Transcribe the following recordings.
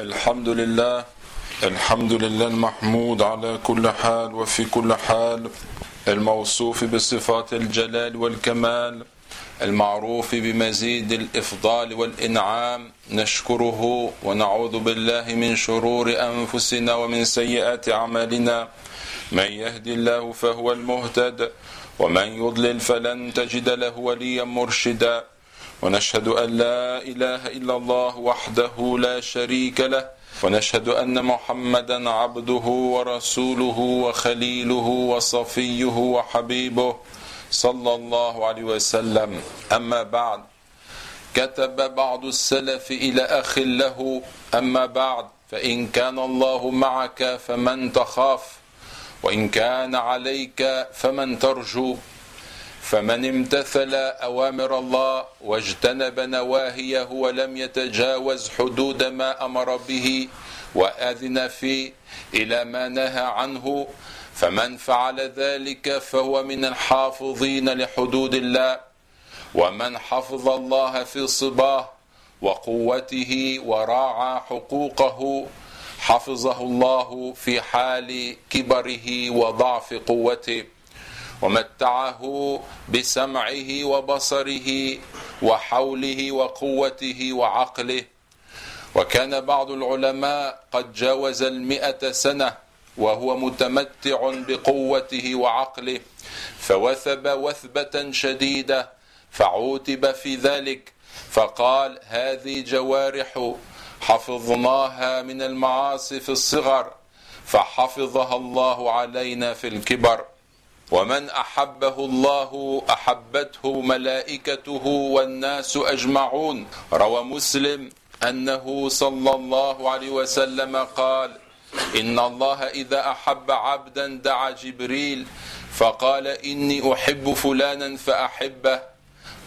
الحمد لله الحمد لله المحمود على كل حال وفي كل حال الموصوف بصفات الجلال والكمال المعروف بمزيد الإفضال والإنعام نشكره ونعوذ بالله من شرور أنفسنا ومن سيئات أعمالنا. من يهدي الله فهو المهتد ومن يضلل فلن تجد له وليا مرشدا. ونشهد أن لا إله إلا الله وحده لا شريك له ونشهد أن محمدا عبده ورسوله وخليله وصفيه وحبيبه صلى الله عليه وسلم. أما بعد كتب بعض السلف إلى أخ له. أما بعد فإن كان الله معك فمن تخاف وإن كان عليك فمن ترجو. فمن امتثل أوامر الله واجتنب نواهيه ولم يتجاوز حدود ما أمر به وأذن فيه إلى ما نهى عنه فمن فعل ذلك فهو من الحافظين لحدود الله. ومن حفظ الله في صباه وقوته وراعى حقوقه حفظه الله في حال كبره وضعف قوته. ومتعه بسمعه وبصره وحوله وقوته وعقله. وكان بعض العلماء قد جاوز المئة سنة وهو متمتع بقوته وعقله. فوثب وثبة شديدة فعوتب في ذلك فقال هذه جوارح حفظناها من المعاصي في الصغر فحفظها الله علينا في الكبر. ومن أحبه الله أحبته ملائكته والناس أجمعون. روى مسلم أنه صلى الله عليه وسلم قال إن الله إذا أحب عبدا دعا جبريل فقال إني أحب فلانا فأحبه.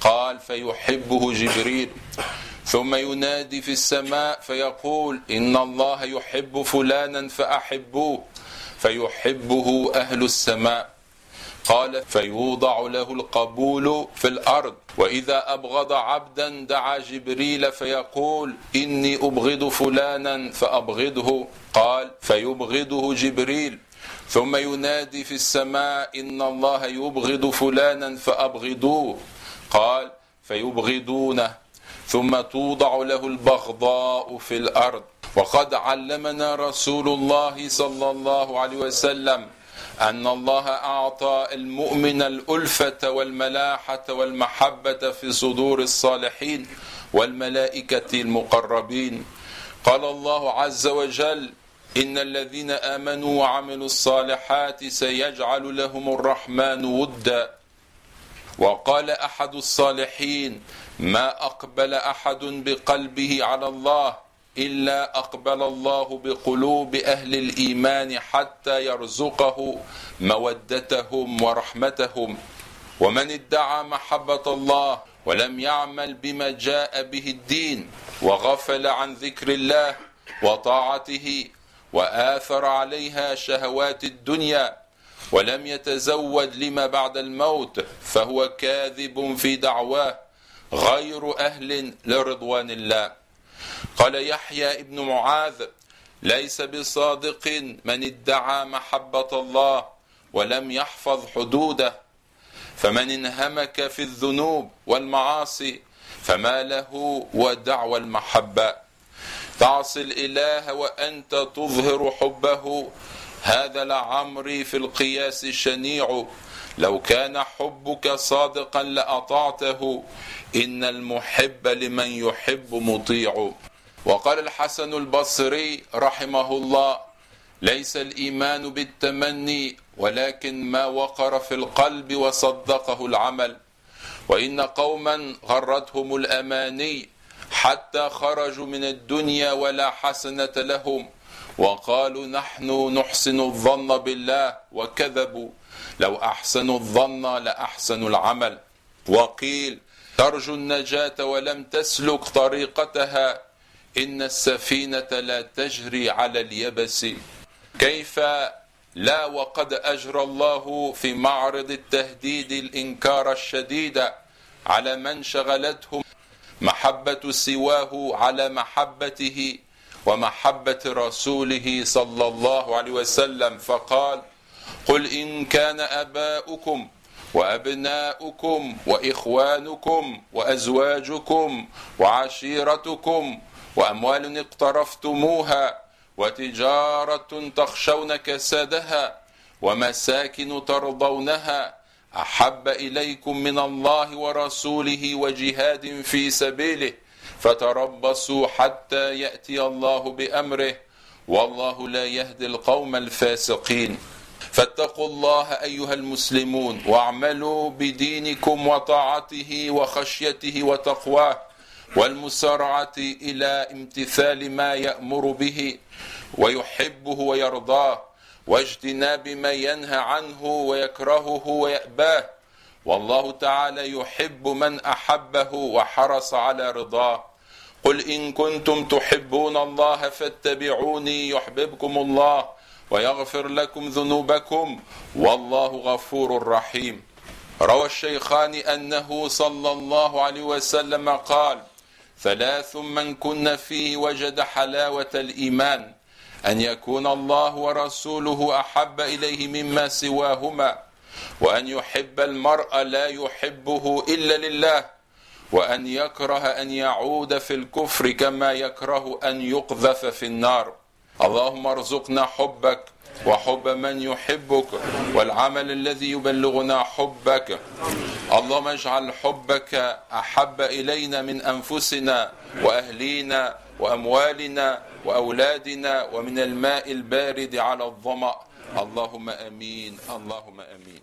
قال فيحبه جبريل. ثم ينادي في السماء فيقول إن الله يحب فلانا فأحبوه فيحبه أهل السماء. قال فيوضع له القبول في الأرض وإذا أبغض عبدا دعا جبريل فيقول إني أبغض فلانا فأبغضه. قال فيبغضه جبريل ثم ينادي في السماء إن الله يبغض فلانا فأبغضوه. قال فيبغضونه ثم توضع له البغضاء في الأرض. وقد علمنا رسول الله صلى الله عليه وسلم أن الله أعطى المؤمن الألفة والملاحة والمحبة في صدور الصالحين والملائكة المقربين. قال الله عز وجل إن الذين آمنوا وعملوا الصالحات سيجعل لهم الرحمن ودا. وقال أحد الصالحين ما أقبل أحد بقلبه على الله إلا أقبل الله بقلوب أهل الإيمان حتى يرزقه مودتهم ورحمتهم. ومن ادعى محبة الله ولم يعمل بما جاء به الدين وغفل عن ذكر الله وطاعته وآثر عليها شهوات الدنيا ولم يتزود لما بعد الموت فهو كاذب في دعواه غير أهل لرضوان الله. قال يحيى ابن معاذ ليس بصادق من ادعى محبة الله ولم يحفظ حدوده. فمن انهمك في الذنوب والمعاصي فما له ودعوى المحبة. تعصي الإله وأنت تظهر حبه. هذا لعمري في القياس شنيع. لو كان حبك صادقا لأطعته. إن المحب لمن يحب مطيع. وقال الحسن البصري رحمه الله ليس الإيمان بالتمني ولكن ما وقر في القلب وصدقه العمل. وإن قوما غرتهم الأماني حتى خرجوا من الدنيا ولا حسنة لهم. وقالوا نحن نحسن الظن بالله وكذبوا. لو احسنوا الظن لاحسنوا العمل. وقيل ترجو النجاة ولم تسلك طريقتها. إن السفينة لا تجري على اليبس. كيف؟ لا وقد اجرى الله في معرض التهديد الإنكار الشديد على من شغلتهم محبة سواه على محبته ومحبة رسوله صلى الله عليه وسلم. فقال قل إن كان أباؤكم وأبناؤكم وإخوانكم وأزواجكم وعشيرتكم وأموال اقترفتموها وتجارة تخشون كسادها ومساكن ترضونها أحب إليكم من الله ورسوله وجهاد في سبيله فتربصوا حتى يأتي الله بأمره والله لا يهدي القوم الفاسقين فاتقوا الله أيها المسلمون واعملوا بدينكم وطاعته وخشيته وتقواه والمسارعة إلى امتثال ما يأمر به ويحبه ويرضاه واجتناب ما ينهى عنه ويكرهه ويأباه. والله تعالى يحب من أحبه وحرص على رضاه. قل إن كنتم تحبون الله فاتبعوني يحببكم الله ويغفر لكم ذنوبكم والله غفور رحيم. روى الشيخان أنه صلى الله عليه وسلم قال ثلاث من كن فيه وجد حلاوة الإيمان أن يكون الله ورسوله أحب إليه مما سواهما وأن يحب المرء لا يحبه إلا لله وأن يكره أن يعود في الكفر كما يكره أن يقذف في النار. اللهم ارزقنا حبك وحب من يحبك والعمل الذي يبلغنا حبك. اللهم اجعل حبك أحب إلينا من أنفسنا وأهلينا وأموالنا وأولادنا ومن الماء البارد على الظمأ. اللهم آمين. اللهم آمين.